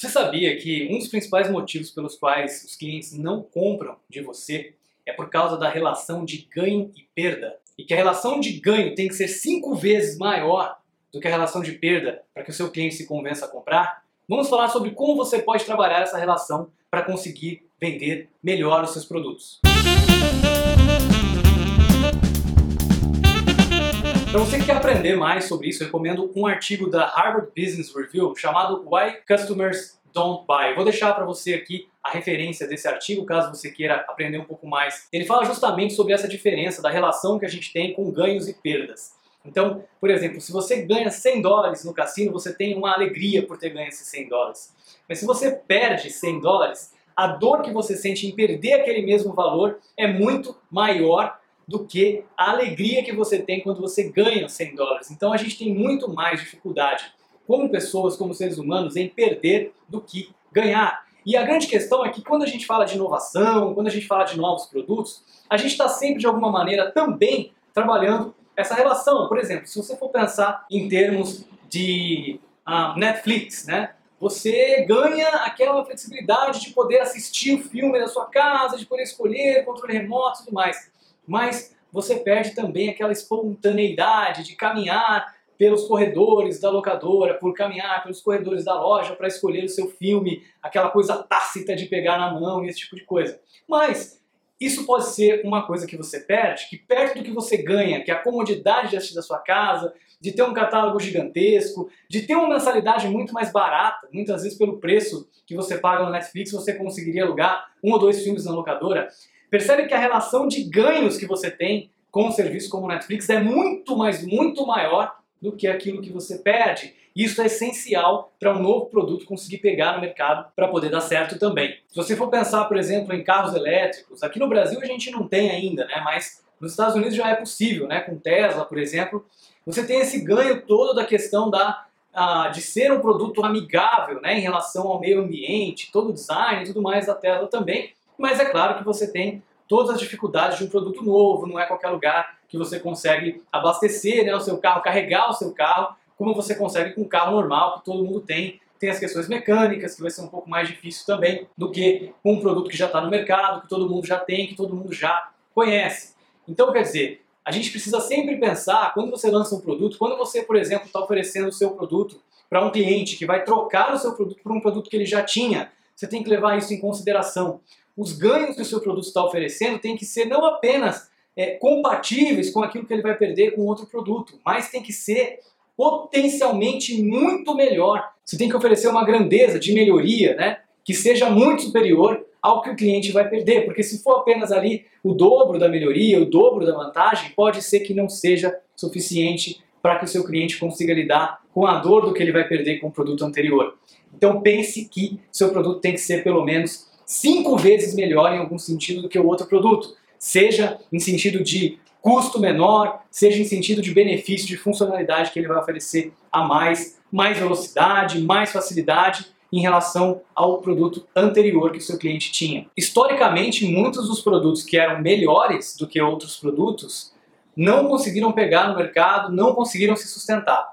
Você sabia que um dos principais motivos pelos quais os clientes não compram de você é por causa da relação de ganho e perda? E que a relação de ganho tem que ser cinco vezes maior do que a relação de perda para que o seu cliente se convença a comprar? Vamos falar sobre como você pode trabalhar essa relação para conseguir vender melhor os seus produtos. Para você que quer aprender mais sobre isso, eu recomendo um artigo da Harvard Business Review chamado Why Customers Don't Buy. Vou deixar para você aqui a referência desse artigo, caso você queira aprender um pouco mais. Ele fala justamente sobre essa diferença da relação que a gente tem com ganhos e perdas. Então, por exemplo, se você ganha 100 dólares no cassino, você tem uma alegria por ter ganho esses 100 dólares. Mas se você perde 100 dólares, a dor que você sente em perder aquele mesmo valor é muito maior do que a alegria que você tem quando você ganha 100 dólares. Então a gente tem muito mais dificuldade, como pessoas, como seres humanos, em perder do que ganhar. E a grande questão é que quando a gente fala de inovação, quando a gente fala de novos produtos, a gente está sempre de alguma maneira também trabalhando essa relação. Por exemplo, se você for pensar em termos de uh, Netflix, né? Você ganha aquela flexibilidade de poder assistir o filme da sua casa, de poder escolher controle remoto e tudo mais mas você perde também aquela espontaneidade de caminhar pelos corredores da locadora, por caminhar pelos corredores da loja para escolher o seu filme, aquela coisa tácita de pegar na mão e esse tipo de coisa. Mas isso pode ser uma coisa que você perde, que perto do que você ganha, que é a comodidade de assistir da sua casa, de ter um catálogo gigantesco, de ter uma mensalidade muito mais barata, muitas vezes pelo preço que você paga no Netflix, você conseguiria alugar um ou dois filmes na locadora. Percebe que a relação de ganhos que você tem com um serviço como o Netflix é muito, mais, muito maior do que aquilo que você perde. Isso é essencial para um novo produto conseguir pegar no mercado para poder dar certo também. Se você for pensar, por exemplo, em carros elétricos, aqui no Brasil a gente não tem ainda, né? mas nos Estados Unidos já é possível, né? com Tesla, por exemplo. Você tem esse ganho todo da questão da, de ser um produto amigável né? em relação ao meio ambiente, todo o design e tudo mais da Tesla também. Mas é claro que você tem todas as dificuldades de um produto novo, não é qualquer lugar que você consegue abastecer né, o seu carro, carregar o seu carro, como você consegue com um carro normal que todo mundo tem. Tem as questões mecânicas, que vai ser um pouco mais difícil também do que um produto que já está no mercado, que todo mundo já tem, que todo mundo já conhece. Então, quer dizer, a gente precisa sempre pensar, quando você lança um produto, quando você, por exemplo, está oferecendo o seu produto para um cliente que vai trocar o seu produto por um produto que ele já tinha, você tem que levar isso em consideração os ganhos que o seu produto está oferecendo têm que ser não apenas é, compatíveis com aquilo que ele vai perder com outro produto, mas tem que ser potencialmente muito melhor. Você tem que oferecer uma grandeza de melhoria, né, que seja muito superior ao que o cliente vai perder, porque se for apenas ali o dobro da melhoria, o dobro da vantagem, pode ser que não seja suficiente para que o seu cliente consiga lidar com a dor do que ele vai perder com o produto anterior. Então pense que seu produto tem que ser pelo menos cinco vezes melhor em algum sentido do que o outro produto, seja em sentido de custo menor, seja em sentido de benefício, de funcionalidade que ele vai oferecer a mais, mais velocidade, mais facilidade em relação ao produto anterior que o seu cliente tinha. Historicamente, muitos dos produtos que eram melhores do que outros produtos não conseguiram pegar no mercado, não conseguiram se sustentar,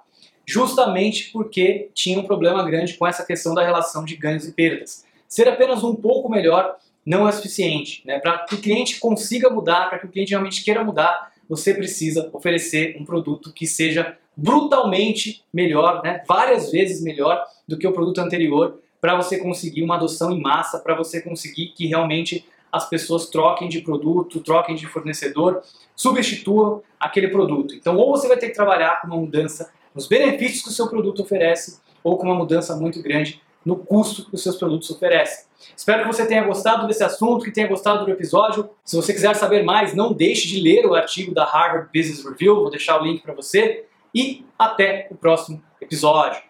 justamente porque tinha um problema grande com essa questão da relação de ganhos e perdas. Ser apenas um pouco melhor não é suficiente. Né? Para que o cliente consiga mudar, para que o cliente realmente queira mudar, você precisa oferecer um produto que seja brutalmente melhor, né? várias vezes melhor do que o produto anterior, para você conseguir uma adoção em massa, para você conseguir que realmente as pessoas troquem de produto, troquem de fornecedor, substituam aquele produto. Então, ou você vai ter que trabalhar com uma mudança nos benefícios que o seu produto oferece, ou com uma mudança muito grande no custo que os seus produtos oferecem. Espero que você tenha gostado desse assunto, que tenha gostado do episódio. Se você quiser saber mais, não deixe de ler o artigo da Harvard Business Review, vou deixar o link para você. E até o próximo episódio.